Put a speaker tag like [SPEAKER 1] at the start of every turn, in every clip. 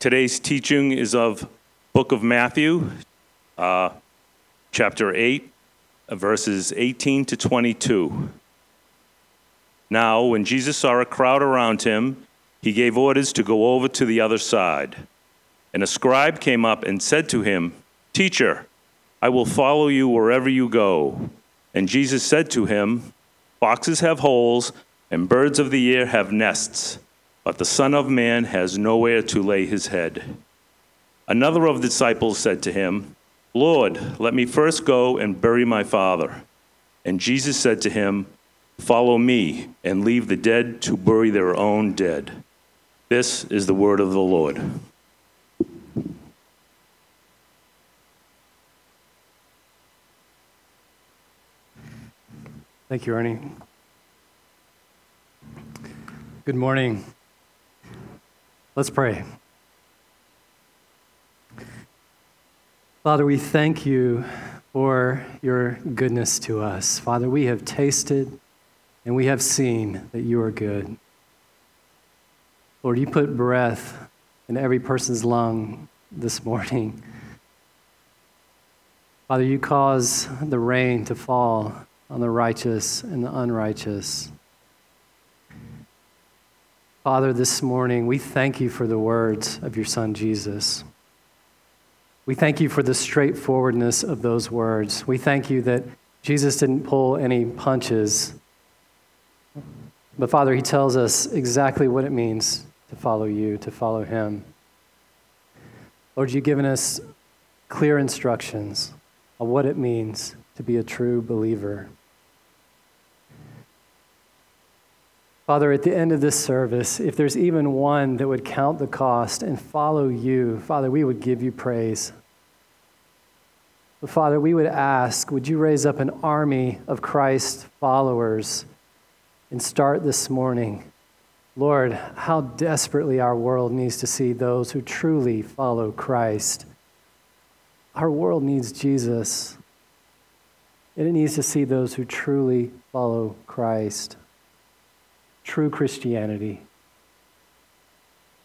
[SPEAKER 1] Today's teaching is of Book of Matthew, uh, chapter 8, uh, verses 18 to 22. Now, when Jesus saw a crowd around him, he gave orders to go over to the other side. And a scribe came up and said to him, Teacher, I will follow you wherever you go. And Jesus said to him, Foxes have holes, and birds of the air have nests, but the Son of Man has nowhere to lay his head. Another of the disciples said to him, Lord, let me first go and bury my father. And Jesus said to him, Follow me, and leave the dead to bury their own dead. This is the word of the Lord.
[SPEAKER 2] Thank you, Ernie. Good morning. Let's pray. Father, we thank you for your goodness to us. Father, we have tasted and we have seen that you are good. Lord, you put breath in every person's lung this morning. Father, you cause the rain to fall on the righteous and the unrighteous. Father, this morning we thank you for the words of your Son Jesus. We thank you for the straightforwardness of those words. We thank you that Jesus didn't pull any punches, but Father, he tells us exactly what it means to follow you, to follow him. Lord, you've given us clear instructions of what it means to be a true believer. Father, at the end of this service, if there's even one that would count the cost and follow you, Father, we would give you praise. But Father, we would ask, would you raise up an army of Christ followers and start this morning? Lord, how desperately our world needs to see those who truly follow Christ. Our world needs Jesus, and it needs to see those who truly follow Christ true Christianity.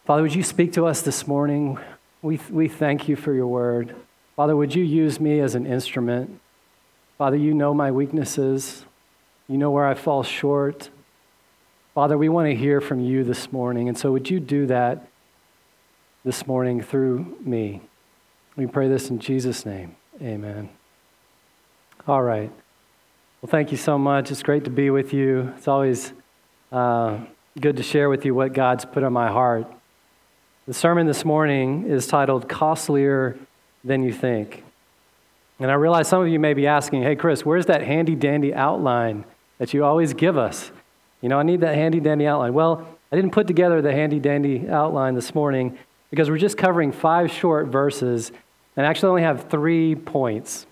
[SPEAKER 2] Father, would you speak to us this morning? We, we thank you for your word. Father, would you use me as an instrument? Father, you know my weaknesses. You know where I fall short. Father, we want to hear from you this morning. And so would you do that this morning through me? We pray this in Jesus' name. Amen. All right. Well, thank you so much. It's great to be with you. It's always uh, good to share with you what God's put on my heart. The sermon this morning is titled Costlier Than You Think. And I realize some of you may be asking, hey, Chris, where's that handy dandy outline that you always give us? You know, I need that handy dandy outline. Well, I didn't put together the handy dandy outline this morning because we're just covering five short verses and actually only have three points.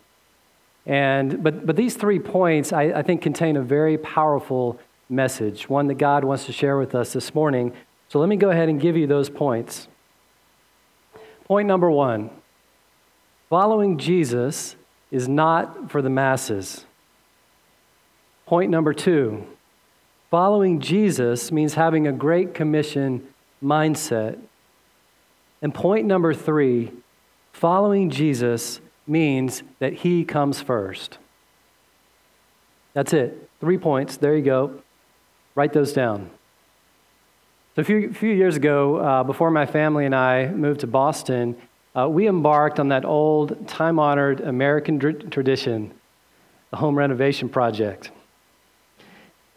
[SPEAKER 2] And, but, but these three points, I, I think, contain a very powerful message, one that God wants to share with us this morning. So let me go ahead and give you those points. Point number one following Jesus is not for the masses. Point number two following Jesus means having a great commission mindset. And point number three following Jesus means that he comes first. That's it. Three points. There you go. Write those down. So, a few, few years ago, uh, before my family and I moved to Boston, uh, we embarked on that old, time honored American dr- tradition, the home renovation project.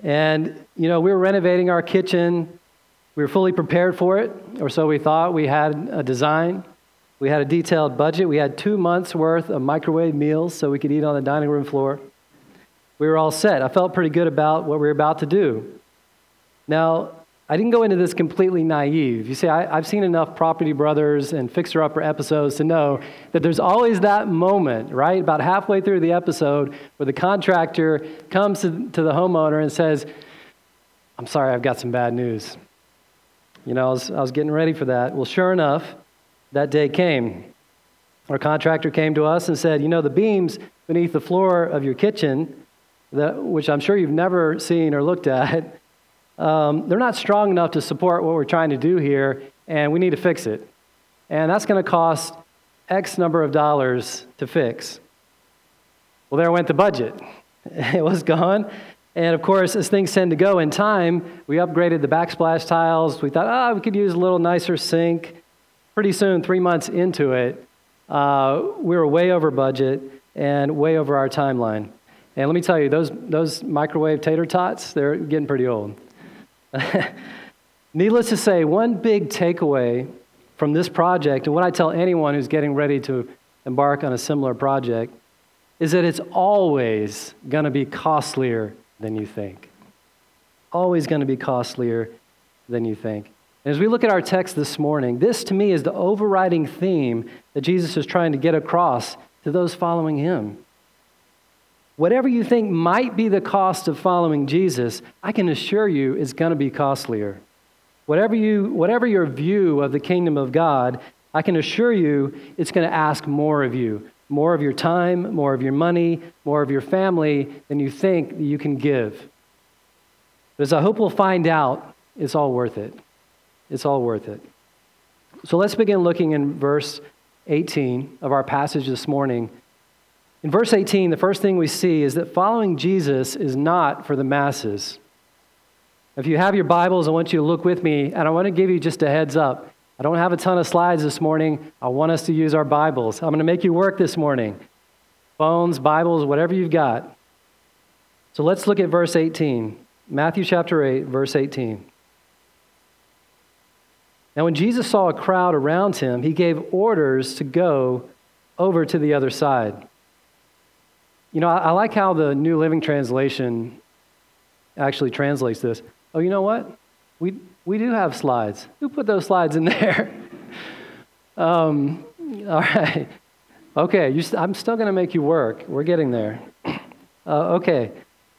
[SPEAKER 2] And, you know, we were renovating our kitchen. We were fully prepared for it, or so we thought. We had a design, we had a detailed budget, we had two months' worth of microwave meals so we could eat on the dining room floor. We were all set. I felt pretty good about what we were about to do. Now, I didn't go into this completely naive. You see, I, have seen enough Property Brothers and Fixer Upper episodes to know that there's always that moment, right? About halfway through the episode where the contractor comes to, to the homeowner and says, I'm sorry, I've got some bad news. You know, I was, I was getting ready for that. Well, sure enough, that day came. Our contractor came to us and said, You know, the beams beneath the floor of your kitchen, that, which I'm sure you've never seen or looked at, um, they're not strong enough to support what we're trying to do here, and we need to fix it. and that's going to cost X number of dollars to fix. Well, there went the budget. It was gone. And of course, as things tend to go in time, we upgraded the backsplash tiles. We thought, oh, we could use a little nicer sink. Pretty soon, three months into it, uh, we were way over budget and way over our timeline. And let me tell you, those, those microwave tater tots, they're getting pretty old. Needless to say, one big takeaway from this project, and what I tell anyone who's getting ready to embark on a similar project, is that it's always going to be costlier than you think. Always going to be costlier than you think. And as we look at our text this morning, this to me is the overriding theme that Jesus is trying to get across to those following him. Whatever you think might be the cost of following Jesus, I can assure you it's going to be costlier. Whatever, you, whatever your view of the kingdom of God, I can assure you it's going to ask more of you more of your time, more of your money, more of your family than you think you can give. But as I hope we'll find out, it's all worth it. It's all worth it. So let's begin looking in verse 18 of our passage this morning. In verse 18, the first thing we see is that following Jesus is not for the masses. If you have your Bibles, I want you to look with me, and I want to give you just a heads up. I don't have a ton of slides this morning. I want us to use our Bibles. I'm going to make you work this morning. Phones, Bibles, whatever you've got. So let's look at verse 18. Matthew chapter 8, verse 18. Now, when Jesus saw a crowd around him, he gave orders to go over to the other side. You know, I, I like how the New Living Translation actually translates this. Oh, you know what? We, we do have slides. Who put those slides in there? um, all right. Okay, you, I'm still going to make you work. We're getting there. Uh, okay.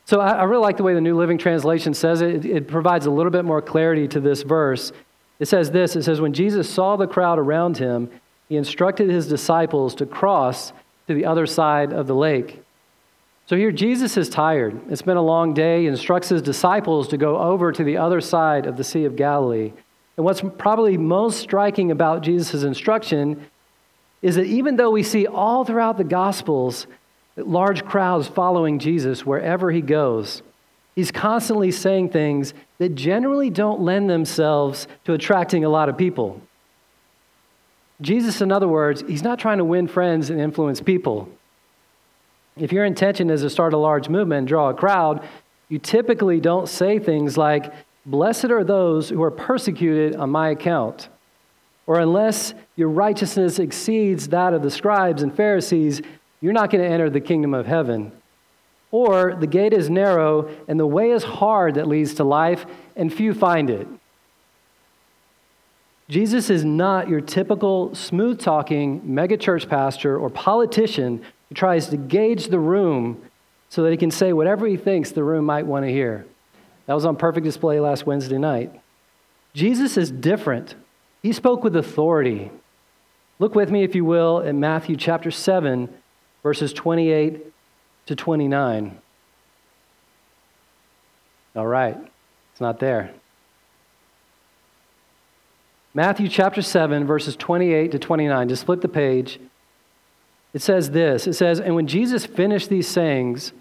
[SPEAKER 2] So I, I, really like the way the New Living Translation says it. it. It provides a little bit more clarity to this verse. It says this It says, When Jesus saw the crowd around him, he instructed his disciples to cross to the other side of the lake. So here, Jesus is tired. It's been a long day. He instructs his disciples to go over to the other side of the Sea of Galilee. And what's probably most striking about Jesus' instruction is that even though we see all throughout the Gospels large crowds following Jesus wherever he goes, he's constantly saying things that generally don't lend themselves to attracting a lot of people. Jesus, in other words, he's not trying to win friends and influence people. If your intention is to start a large movement and draw a crowd, you typically don't say things like, Blessed are those who are persecuted on my account. Or unless your righteousness exceeds that of the scribes and Pharisees, you're not going to enter the kingdom of heaven. Or the gate is narrow and the way is hard that leads to life, and few find it. Jesus is not your typical smooth talking megachurch pastor or politician he tries to gauge the room so that he can say whatever he thinks the room might want to hear. That was on perfect display last Wednesday night. Jesus is different. He spoke with authority. Look with me, if you will, at Matthew chapter 7, verses 28 to 29. All right, it's not there. Matthew chapter 7, verses 28 to 29. Just flip the page. It says this It says, And when Jesus finished these sayings,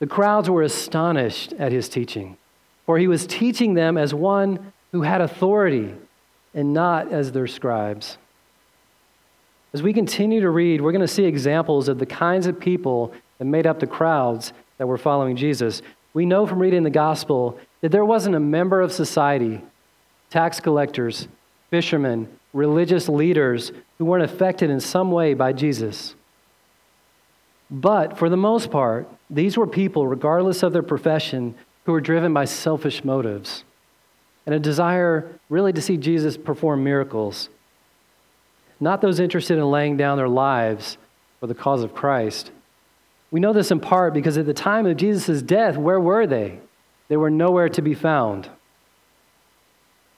[SPEAKER 2] the crowds were astonished at his teaching, for he was teaching them as one who had authority and not as their scribes. As we continue to read, we're going to see examples of the kinds of people that made up the crowds that were following Jesus. We know from reading the gospel that there wasn't a member of society, tax collectors, fishermen, religious leaders who weren't affected in some way by Jesus. But for the most part, these were people, regardless of their profession, who were driven by selfish motives and a desire really to see Jesus perform miracles. Not those interested in laying down their lives for the cause of Christ. We know this in part because at the time of Jesus' death, where were they? They were nowhere to be found.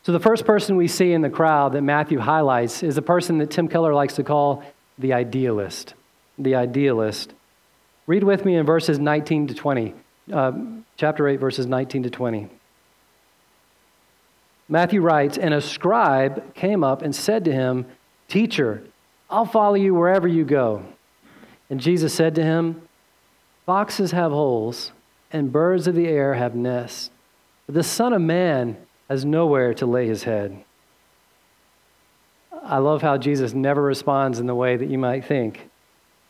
[SPEAKER 2] So, the first person we see in the crowd that Matthew highlights is a person that Tim Keller likes to call the idealist. The idealist. Read with me in verses 19 to 20, uh, chapter 8, verses 19 to 20. Matthew writes, And a scribe came up and said to him, Teacher, I'll follow you wherever you go. And Jesus said to him, Foxes have holes, and birds of the air have nests, but the Son of Man has nowhere to lay his head. I love how Jesus never responds in the way that you might think.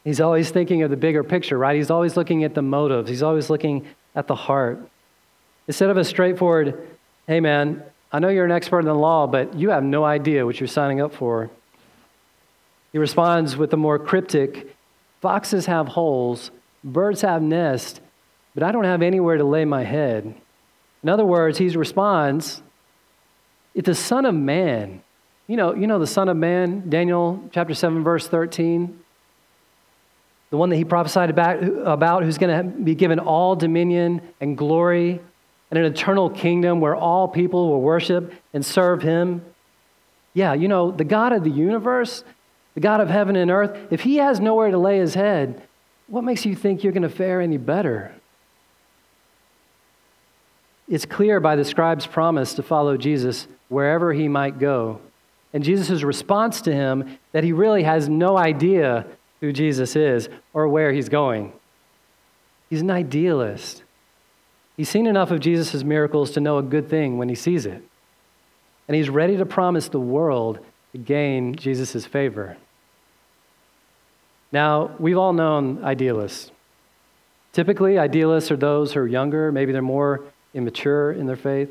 [SPEAKER 2] He's always thinking of the bigger picture, right? He's always looking at the motives, he's always looking at the heart. Instead of a straightforward, hey man, I know you're an expert in the law, but you have no idea what you're signing up for. He responds with a more cryptic Foxes have holes, birds have nests, but I don't have anywhere to lay my head. In other words, he responds, If the Son of Man, you know, you know the Son of Man, Daniel chapter 7, verse 13, the one that he prophesied about, about who's going to be given all dominion and glory and an eternal kingdom where all people will worship and serve him. Yeah, you know, the God of the universe, the God of heaven and earth, if he has nowhere to lay his head, what makes you think you're going to fare any better? It's clear by the scribe's promise to follow Jesus wherever he might go. And Jesus' response to him that he really has no idea who Jesus is or where he's going. He's an idealist. He's seen enough of Jesus' miracles to know a good thing when he sees it. And he's ready to promise the world to gain Jesus' favor. Now, we've all known idealists. Typically, idealists are those who are younger, maybe they're more immature in their faith.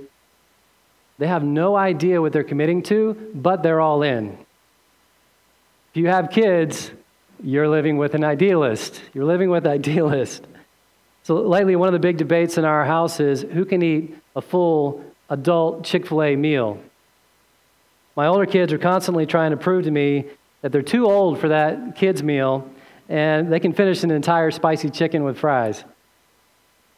[SPEAKER 2] They have no idea what they're committing to, but they're all in. If you have kids, you're living with an idealist. You're living with idealist. So, lately, one of the big debates in our house is who can eat a full adult Chick fil A meal? My older kids are constantly trying to prove to me that they're too old for that kids' meal and they can finish an entire spicy chicken with fries.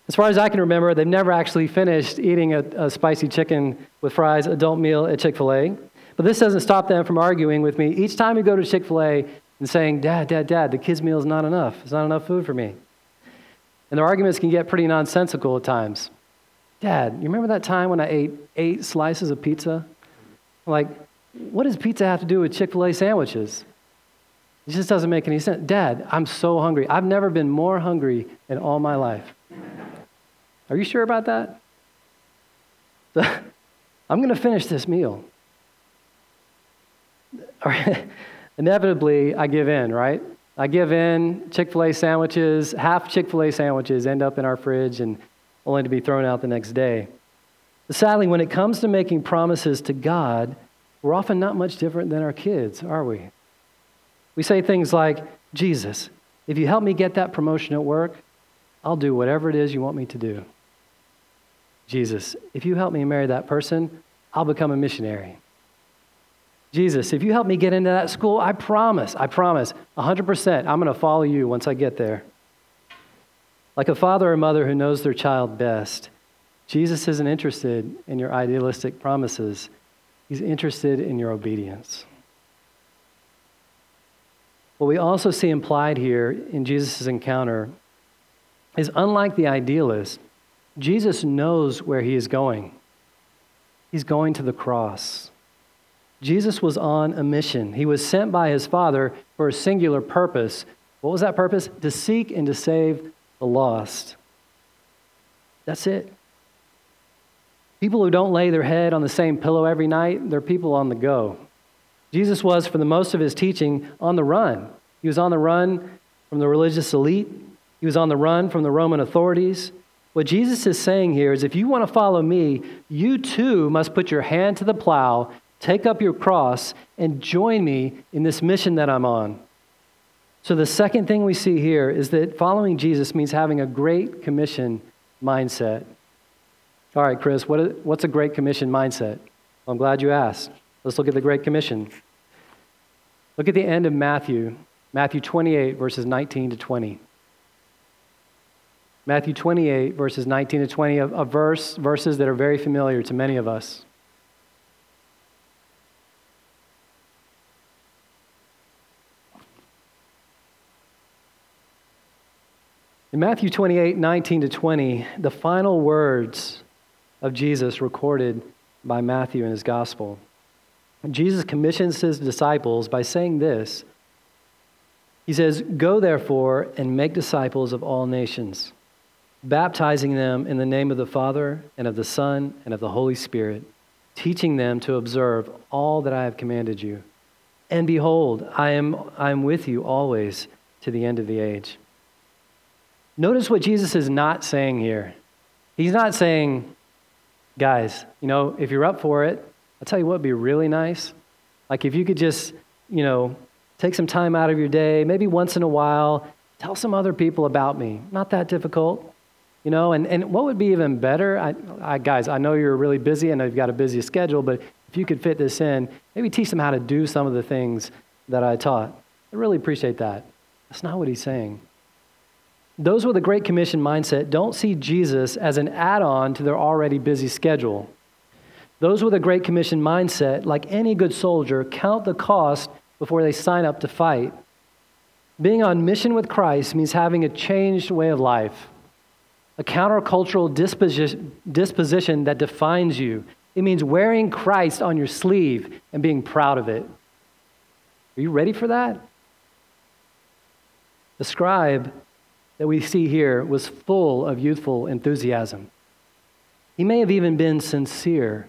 [SPEAKER 2] As far as I can remember, they've never actually finished eating a, a spicy chicken with fries adult meal at Chick fil A. But this doesn't stop them from arguing with me each time we go to Chick fil A and saying, Dad, Dad, Dad, the kids' meal is not enough. It's not enough food for me. And their arguments can get pretty nonsensical at times. Dad, you remember that time when I ate eight slices of pizza? Like, what does pizza have to do with Chick fil A sandwiches? It just doesn't make any sense. Dad, I'm so hungry. I've never been more hungry in all my life. Are you sure about that? I'm going to finish this meal. Inevitably, I give in, right? I give in. Chick fil A sandwiches, half Chick fil A sandwiches end up in our fridge and only to be thrown out the next day. But sadly, when it comes to making promises to God, we're often not much different than our kids, are we? We say things like, Jesus, if you help me get that promotion at work, I'll do whatever it is you want me to do. Jesus, if you help me marry that person, I'll become a missionary. Jesus, if you help me get into that school, I promise, I promise, 100%, I'm going to follow you once I get there. Like a father or mother who knows their child best, Jesus isn't interested in your idealistic promises, He's interested in your obedience. What we also see implied here in Jesus' encounter is unlike the idealist, Jesus knows where he is going. He's going to the cross. Jesus was on a mission. He was sent by his Father for a singular purpose. What was that purpose? To seek and to save the lost. That's it. People who don't lay their head on the same pillow every night, they're people on the go. Jesus was, for the most of his teaching, on the run. He was on the run from the religious elite, he was on the run from the Roman authorities. What Jesus is saying here is if you want to follow me, you too must put your hand to the plow, take up your cross, and join me in this mission that I'm on. So, the second thing we see here is that following Jesus means having a great commission mindset. All right, Chris, what, what's a great commission mindset? Well, I'm glad you asked. Let's look at the Great Commission. Look at the end of Matthew, Matthew 28, verses 19 to 20. Matthew 28, verses 19 to 20, a, a verse, verses that are very familiar to many of us. In Matthew 28, 19 to 20, the final words of Jesus recorded by Matthew in his gospel. Jesus commissions his disciples by saying this He says, Go therefore and make disciples of all nations, baptizing them in the name of the Father and of the Son and of the Holy Spirit, teaching them to observe all that I have commanded you. And behold, I am, I am with you always to the end of the age. Notice what Jesus is not saying here. He's not saying, guys, you know, if you're up for it, I'll tell you what would be really nice. Like if you could just, you know, take some time out of your day, maybe once in a while, tell some other people about me. Not that difficult. You know, and, and what would be even better, I, I, guys, I know you're really busy and you've got a busy schedule, but if you could fit this in, maybe teach them how to do some of the things that I taught. I really appreciate that. That's not what he's saying. Those with a Great Commission mindset don't see Jesus as an add on to their already busy schedule. Those with a Great Commission mindset, like any good soldier, count the cost before they sign up to fight. Being on mission with Christ means having a changed way of life, a countercultural disposition, disposition that defines you. It means wearing Christ on your sleeve and being proud of it. Are you ready for that? The scribe that we see here was full of youthful enthusiasm. He may have even been sincere,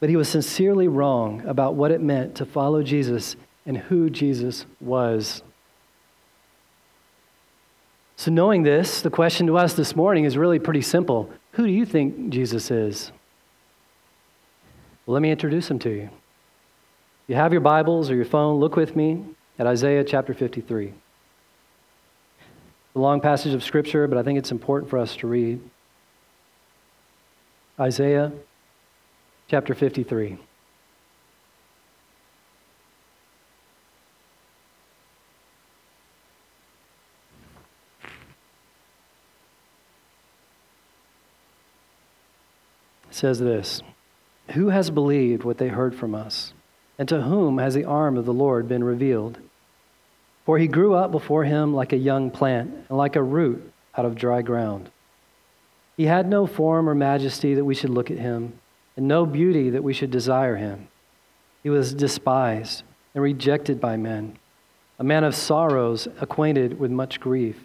[SPEAKER 2] but he was sincerely wrong about what it meant to follow Jesus and who Jesus was. So, knowing this, the question to us this morning is really pretty simple Who do you think Jesus is? Well, let me introduce him to you. If you have your Bibles or your phone, look with me at Isaiah chapter 53 a long passage of Scripture, but I think it's important for us to read. Isaiah chapter 53. Says this Who has believed what they heard from us? And to whom has the arm of the Lord been revealed? For he grew up before him like a young plant and like a root out of dry ground. He had no form or majesty that we should look at him, and no beauty that we should desire him. He was despised and rejected by men, a man of sorrows, acquainted with much grief.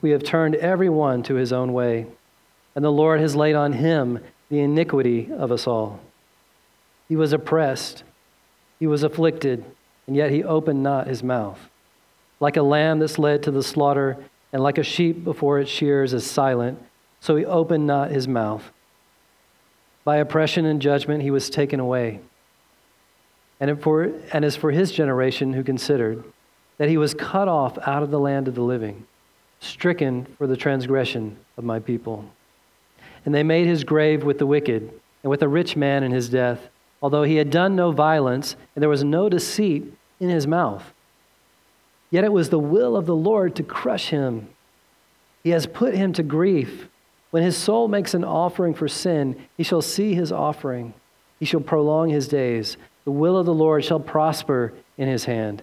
[SPEAKER 2] We have turned every one to his own way, and the Lord has laid on him the iniquity of us all. He was oppressed, he was afflicted and yet he opened not his mouth. Like a lamb that's led to the slaughter, and like a sheep before its shears is silent, so he opened not his mouth. By oppression and judgment he was taken away. And, for, and as for his generation who considered that he was cut off out of the land of the living, stricken for the transgression of my people. And they made his grave with the wicked, and with a rich man in his death, although he had done no violence, and there was no deceit in his mouth. Yet it was the will of the Lord to crush him. He has put him to grief. When his soul makes an offering for sin, he shall see his offering. He shall prolong his days. The will of the Lord shall prosper in his hand.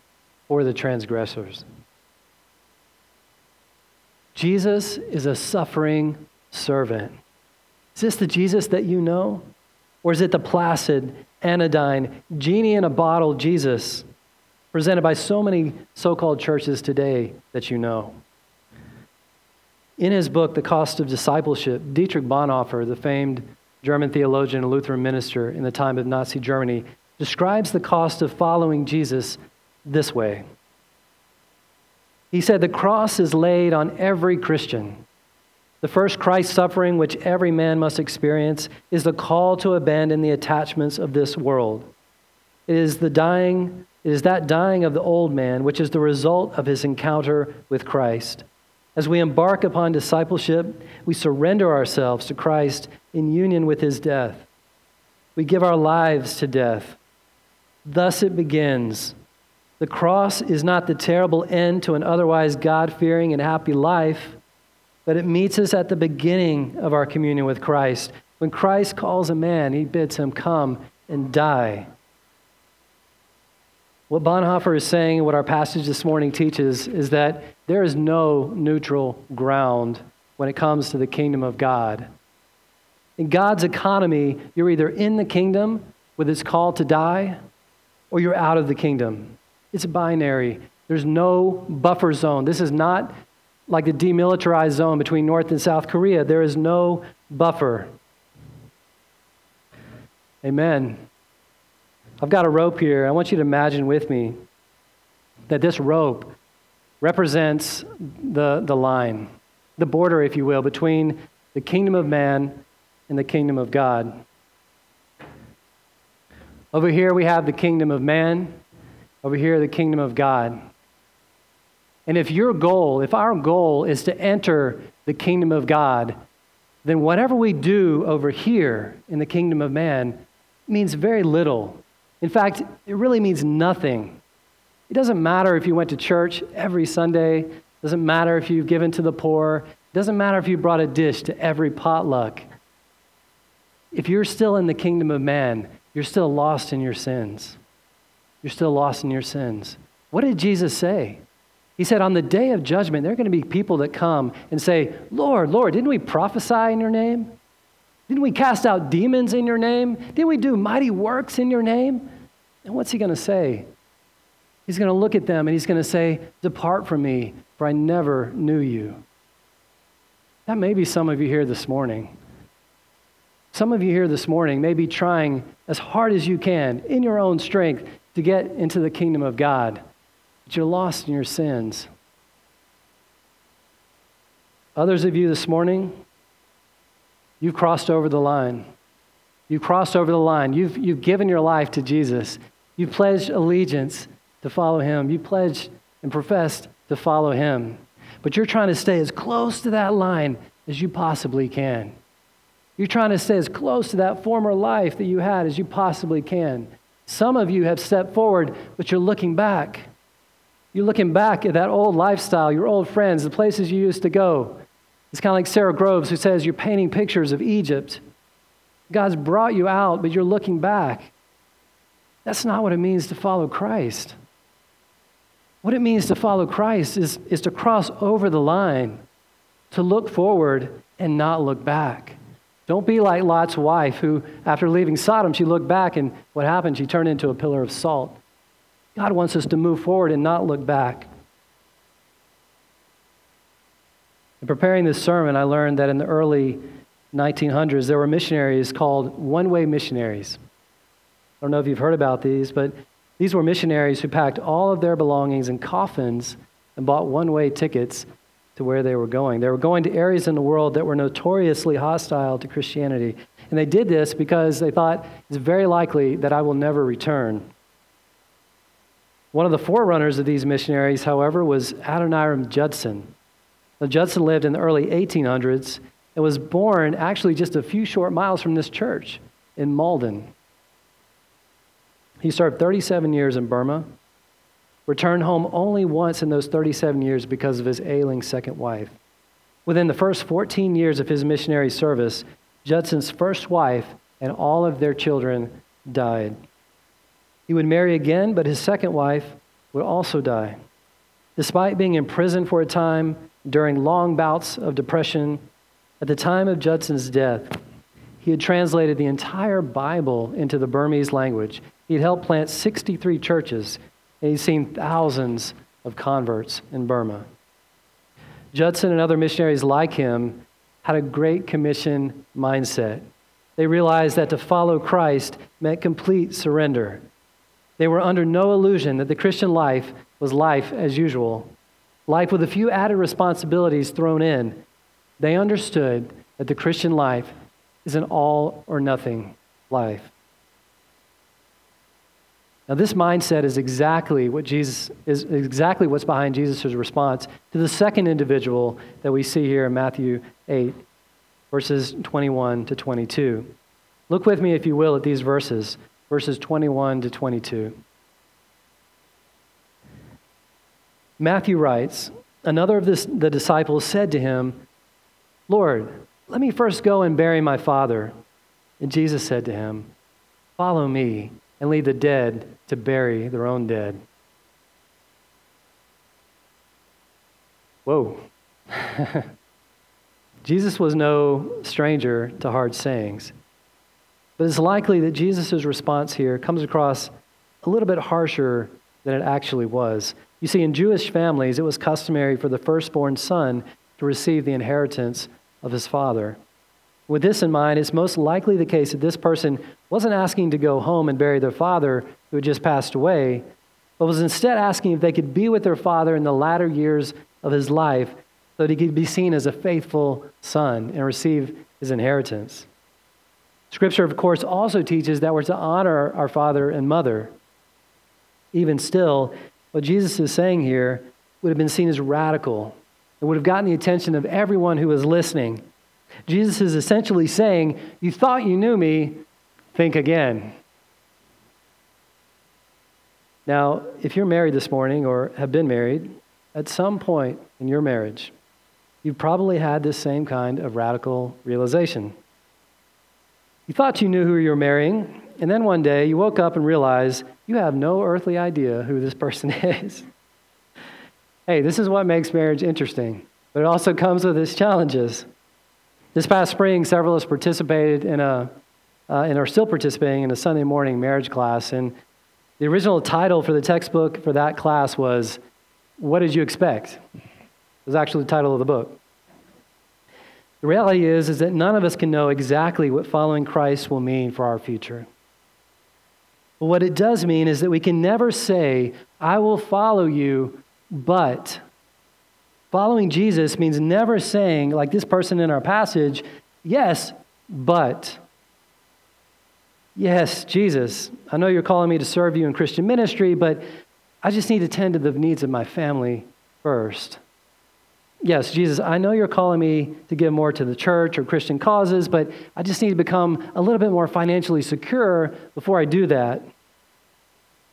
[SPEAKER 2] for the transgressors. Jesus is a suffering servant. Is this the Jesus that you know? Or is it the placid anodyne, genie in a bottle Jesus, presented by so many so called churches today that you know. In his book, The Cost of Discipleship, Dietrich Bonhoeffer, the famed German theologian and Lutheran minister in the time of Nazi Germany, describes the cost of following Jesus this way. He said, The cross is laid on every Christian. The first Christ suffering, which every man must experience, is the call to abandon the attachments of this world. It is the dying, it is that dying of the old man, which is the result of his encounter with Christ. As we embark upon discipleship, we surrender ourselves to Christ in union with his death. We give our lives to death. Thus it begins. The cross is not the terrible end to an otherwise God fearing and happy life, but it meets us at the beginning of our communion with Christ. When Christ calls a man, he bids him come and die. What Bonhoeffer is saying, what our passage this morning teaches, is that there is no neutral ground when it comes to the kingdom of God. In God's economy, you're either in the kingdom with its call to die, or you're out of the kingdom. It's binary. There's no buffer zone. This is not like the demilitarized zone between North and South Korea. There is no buffer. Amen. I've got a rope here. I want you to imagine with me that this rope represents the, the line, the border, if you will, between the kingdom of man and the kingdom of God. Over here, we have the kingdom of man. Over here, the kingdom of God. And if your goal, if our goal is to enter the kingdom of God, then whatever we do over here in the kingdom of man means very little. In fact, it really means nothing. It doesn't matter if you went to church every Sunday, it doesn't matter if you've given to the poor, it doesn't matter if you brought a dish to every potluck. If you're still in the kingdom of man, you're still lost in your sins. You're still lost in your sins. What did Jesus say? He said, On the day of judgment, there are going to be people that come and say, Lord, Lord, didn't we prophesy in your name? Didn't we cast out demons in your name? Didn't we do mighty works in your name? And what's he going to say? He's going to look at them and he's going to say, Depart from me, for I never knew you. That may be some of you here this morning. Some of you here this morning may be trying as hard as you can in your own strength to get into the kingdom of God, but you're lost in your sins. Others of you this morning, you've crossed over the line. You've crossed over the line. You've, you've given your life to Jesus. You've pledged allegiance to follow him. You pledged and professed to follow him. But you're trying to stay as close to that line as you possibly can. You're trying to stay as close to that former life that you had as you possibly can. Some of you have stepped forward, but you're looking back. You're looking back at that old lifestyle, your old friends, the places you used to go. It's kind of like Sara Groves, who says you're painting pictures of Egypt. God's brought you out, but you're looking back. That's not what it means to follow Christ. What it means to follow Christ is, is to cross over the line, to look forward and not look back. Don't be like Lot's wife, who, after leaving Sodom, she looked back, and what happened? She turned into a pillar of salt. God wants us to move forward and not look back. In preparing this sermon, I learned that in the early 1900s, there were missionaries called one way missionaries. I don't know if you've heard about these, but these were missionaries who packed all of their belongings in coffins and bought one way tickets to where they were going. They were going to areas in the world that were notoriously hostile to Christianity. And they did this because they thought it's very likely that I will never return. One of the forerunners of these missionaries, however, was Adoniram Judson. Now, Judson lived in the early 1800s and was born actually just a few short miles from this church in Malden. He served 37 years in Burma returned home only once in those 37 years because of his ailing second wife. Within the first 14 years of his missionary service, Judson's first wife and all of their children died. He would marry again, but his second wife would also die. Despite being in prison for a time during long bouts of depression, at the time of Judson's death, he had translated the entire Bible into the Burmese language. He had helped plant 63 churches and he's seen thousands of converts in Burma. Judson and other missionaries like him had a great commission mindset. They realized that to follow Christ meant complete surrender. They were under no illusion that the Christian life was life as usual, life with a few added responsibilities thrown in. They understood that the Christian life is an all or nothing life. Now, this mindset is exactly what Jesus is exactly what's behind Jesus' response to the second individual that we see here in Matthew 8, verses 21 to 22. Look with me, if you will, at these verses, verses 21 to 22. Matthew writes, Another of this, the disciples said to him, Lord, let me first go and bury my father. And Jesus said to him, Follow me and leave the dead to bury their own dead. Whoa. Jesus was no stranger to hard sayings. But it's likely that Jesus' response here comes across a little bit harsher than it actually was. You see, in Jewish families, it was customary for the firstborn son to receive the inheritance of his father. With this in mind, it's most likely the case that this person wasn't asking to go home and bury their father who had just passed away, but was instead asking if they could be with their father in the latter years of his life so that he could be seen as a faithful son and receive his inheritance. Scripture, of course, also teaches that we're to honor our father and mother. Even still, what Jesus is saying here would have been seen as radical. It would have gotten the attention of everyone who was listening. Jesus is essentially saying, You thought you knew me, think again. Now, if you're married this morning or have been married, at some point in your marriage, you've probably had this same kind of radical realization. You thought you knew who you were marrying, and then one day you woke up and realized you have no earthly idea who this person is. hey, this is what makes marriage interesting, but it also comes with its challenges. This past spring, several of us participated in a, uh, and are still participating in a Sunday morning marriage class. And the original title for the textbook for that class was, What Did You Expect? It was actually the title of the book. The reality is, is that none of us can know exactly what following Christ will mean for our future. But what it does mean is that we can never say, I will follow you, but Following Jesus means never saying, like this person in our passage, yes, but. Yes, Jesus, I know you're calling me to serve you in Christian ministry, but I just need to tend to the needs of my family first. Yes, Jesus, I know you're calling me to give more to the church or Christian causes, but I just need to become a little bit more financially secure before I do that.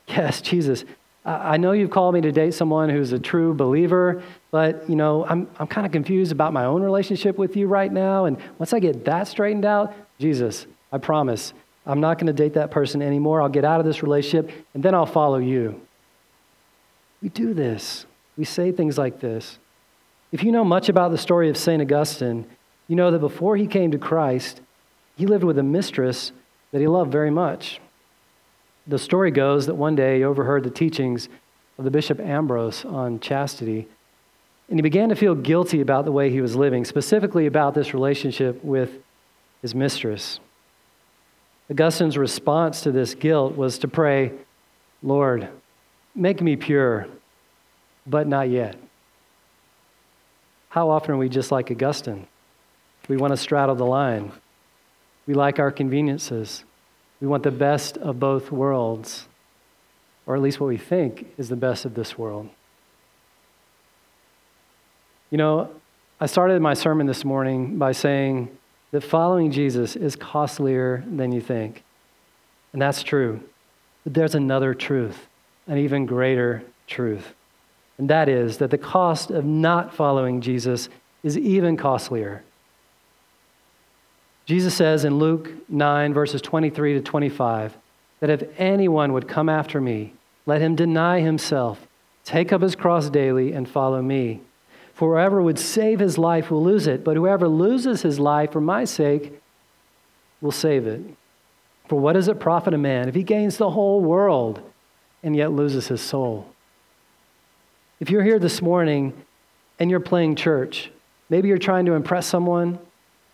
[SPEAKER 2] Yes, Jesus, I know you've called me to date someone who's a true believer, but you know, I'm, I'm kind of confused about my own relationship with you right now. And once I get that straightened out, Jesus, I promise, I'm not going to date that person anymore. I'll get out of this relationship and then I'll follow you. We do this. We say things like this. If you know much about the story of St. Augustine, you know that before he came to Christ, he lived with a mistress that he loved very much. The story goes that one day he overheard the teachings of the Bishop Ambrose on chastity, and he began to feel guilty about the way he was living, specifically about this relationship with his mistress. Augustine's response to this guilt was to pray, Lord, make me pure, but not yet. How often are we just like Augustine? We want to straddle the line. We like our conveniences. We want the best of both worlds, or at least what we think is the best of this world. You know, I started my sermon this morning by saying that following Jesus is costlier than you think. And that's true. But there's another truth, an even greater truth. And that is that the cost of not following Jesus is even costlier. Jesus says in Luke 9, verses 23 to 25, that if anyone would come after me, let him deny himself, take up his cross daily, and follow me. For whoever would save his life will lose it, but whoever loses his life for my sake will save it. For what does it profit a man if he gains the whole world and yet loses his soul? If you're here this morning and you're playing church, maybe you're trying to impress someone,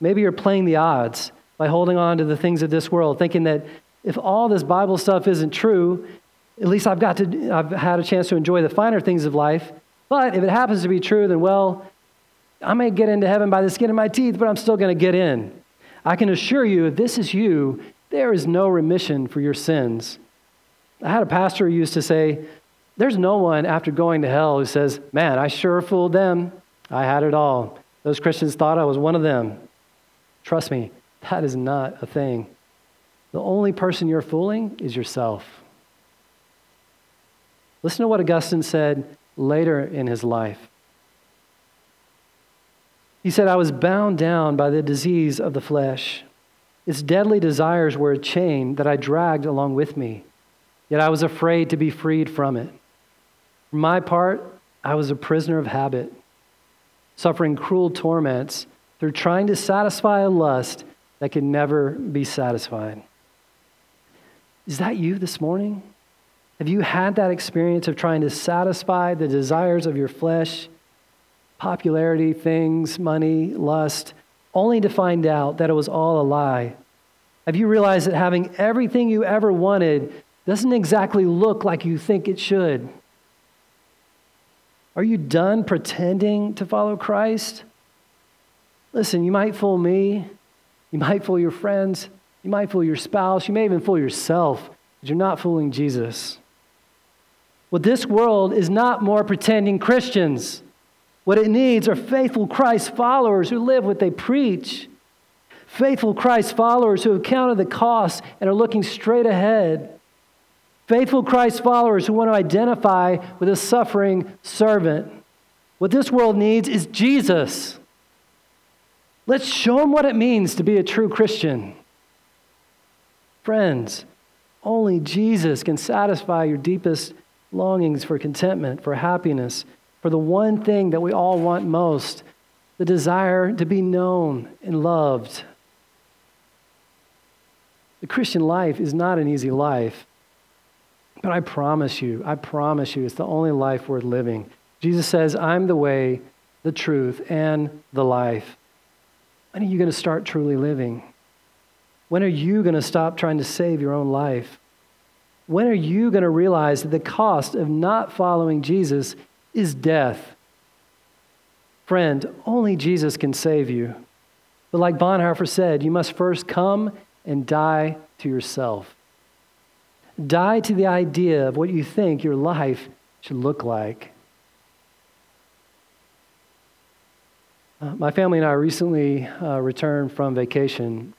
[SPEAKER 2] Maybe you're playing the odds by holding on to the things of this world, thinking that if all this Bible stuff isn't true, At least I've got to, I've had a chance to enjoy the finer things of life. But if it happens to be true, then well, I may get into heaven by the skin of my teeth, but I'm still going to get in. I can assure you, if this is you, there is no remission for your sins. I had a pastor who used to say, There's no one after going to hell who says, Man, I sure fooled them. I had it all. Those Christians thought I was one of them. Trust me, that is not a thing. The only person you're fooling is yourself. Listen to what Augustine said later in his life. He said, I was bound down by the disease of the flesh. Its deadly desires were a chain that I dragged along with me, yet I was afraid to be freed from it. For my part, I was a prisoner of habit, suffering cruel torments through trying to satisfy a lust that can never be satisfied. Is that you this morning? Have you had that experience of trying to satisfy the desires of your flesh, popularity, things, money, lust, only to find out that it was all a lie? Have you realized that having everything you ever wanted doesn't exactly look like you think it should? Are you done pretending to follow Christ? Listen, you might fool me, you might fool your friends, you might fool your spouse, you may even fool yourself, but you're not fooling Jesus. Well, this world is not more pretending Christians. What it needs are faithful Christ followers who live what they preach. Faithful Christ followers who have counted the cost and are looking straight ahead. Faithful Christ followers who want to identify with a suffering servant. What this world needs is Jesus. Let's show them what it means to be a true Christian. Friends, only Jesus can satisfy your deepest longings for contentment, for happiness, for the one thing that we all want most the desire to be known and loved. The Christian life is not an easy life, but I promise you, I promise you, it's the only life worth living. Jesus says, I'm the way, the truth, and the life. When are you going to start truly living? When are you going to stop trying to save your own life? When are you going to realize that the cost of not following Jesus is death? Friend, only Jesus can save you. But like Bonhoeffer said, you must first come and die to yourself. Die to the idea of what you think your life should look like. Uh, my family and I recently uh, returned from vacation.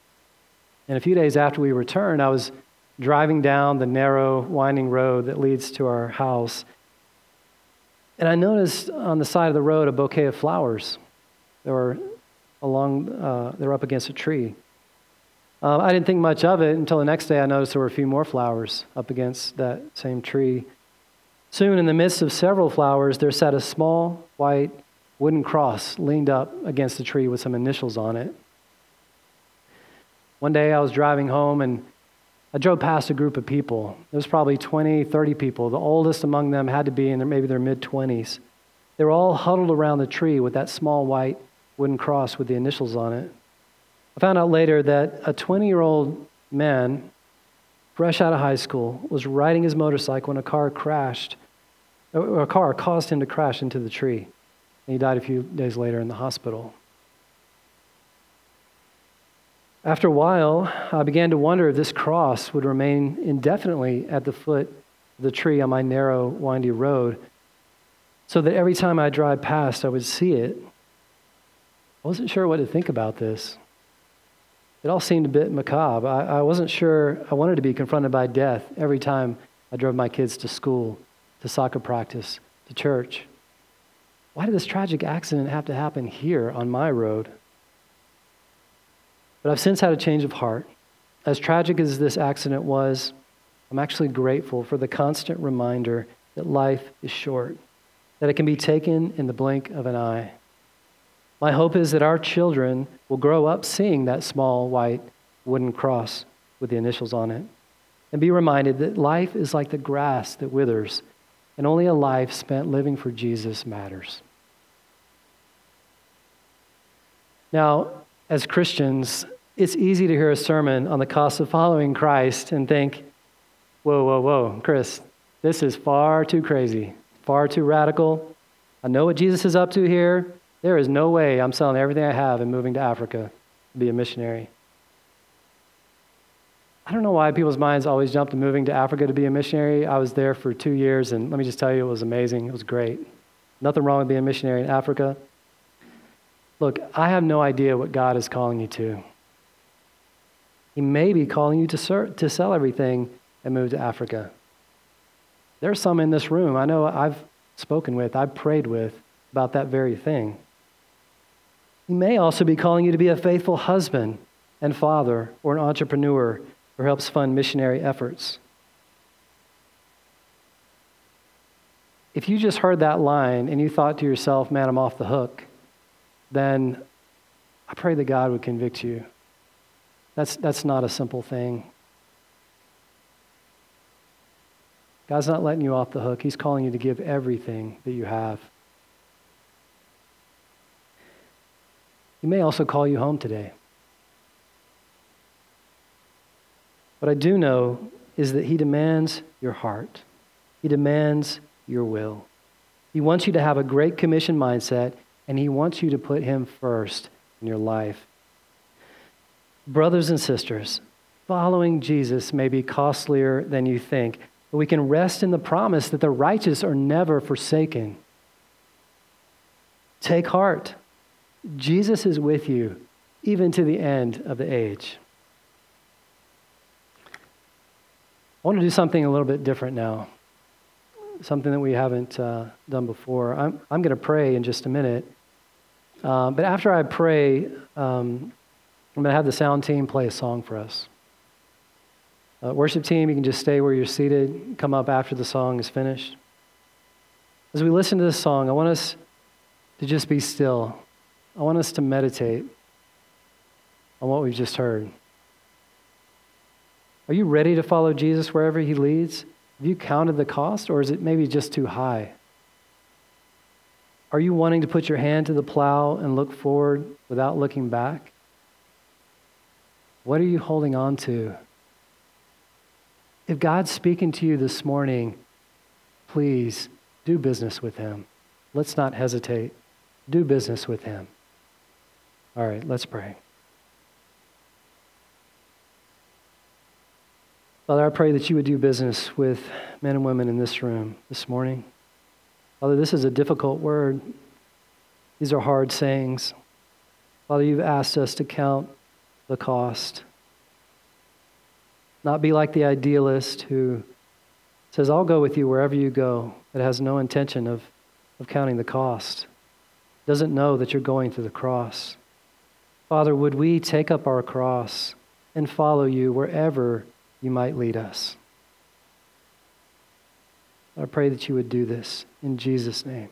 [SPEAKER 2] And a few days after we returned, I was driving down the narrow, winding road that leads to our house. And I noticed on the side of the road a bouquet of flowers. They were along, uh, they were up against a tree. Uh, I didn't think much of it until the next day I noticed there were a few more flowers up against that same tree. Soon, in the midst of several flowers, there sat a small white wooden cross leaned up against the tree with some initials on it. One day I was driving home and I drove past a group of people. There was probably 20, 30 people. The oldest among them had to be in their, maybe their mid 20s. They were all huddled around the tree with that small white wooden cross with the initials on it. I found out later that a 20 year old man, fresh out of high school, was riding his motorcycle when a car crashed, a car caused him to crash into the tree. And he died a few days later in the hospital. After a while, I began to wonder if this cross would remain indefinitely at the foot of the tree on my narrow, windy road, so that every time I drive past, I would see it. I wasn't sure what to think about this. It all seemed a bit macabre. I, I wasn't sure I wanted to be confronted by death every time I drove my kids to school, to soccer practice, to church. Why did this tragic accident have to happen here on my road? But I've since had a change of heart. As tragic as this accident was, I'm actually grateful for the constant reminder that life is short, that it can be taken in the blink of an eye. My hope is that our children will grow up seeing that small white wooden cross with the initials on it and be reminded that life is like the grass that withers, and only a life spent living for Jesus matters. Now, as Christians, it's easy to hear a sermon on the cost of following Christ and think, whoa, whoa, whoa, Chris, This is far too crazy, far too radical. I know what Jesus is up to here. There is no way I'm selling everything I have and moving to Africa to be a missionary. I don't know why people's minds always jump to moving to Africa to be a missionary. I was there for two years, and let me just tell you, it was amazing. It was great. Nothing wrong with being a missionary in Africa. Look, I have no idea what God is calling you to. He may be calling you to, ser- to sell everything and move to Africa. There are some in this room I know I've spoken with, I've prayed with about that very thing. He may also be calling you to be a faithful husband and father or an entrepreneur who helps fund missionary efforts. If you just heard that line and you thought to yourself, man, I'm off the hook, then I pray that God would convict you. That's, that's not a simple thing. God's not letting you off the hook. He's calling you to give everything that you have. He may also call you home today. What I do know is that He demands your heart, He demands your will. He wants you to have a great commission mindset, and He wants you to put Him first in your life. Brothers and sisters, following Jesus may be costlier than you think, but we can rest in the promise that the righteous are never forsaken. Take heart. Jesus is with you, even to the end of the age. I want to do something a little bit different now, something that we haven't uh, done before. I'm, I'm going to pray in just a minute. Uh, but after I pray, um, I'm going to have the sound team play a song for us. Uh, worship team, you can just stay where you're seated, come up after the song is finished. As we listen to this song, I want us to just be still. I want us to meditate on what we've just heard. Are you ready to follow Jesus wherever he leads? Have you counted the cost, or is it maybe just too high? Are you wanting to put your hand to the plow and look forward without looking back? What are you holding on to? If God's speaking to you this morning, please do business with him. Let's not hesitate. Do business with him. All right, let's pray. Father, I pray that you would do business with men and women in this room this morning. Father, this is a difficult word. These are hard sayings. Father, you've asked us to count the cost. Not be like the idealist who says, I'll go with you wherever you go, but has no intention of, of counting the cost, doesn't know that you're going to the cross. Father, would we take up our cross and follow you wherever you might lead us? I pray that you would do this in Jesus' name.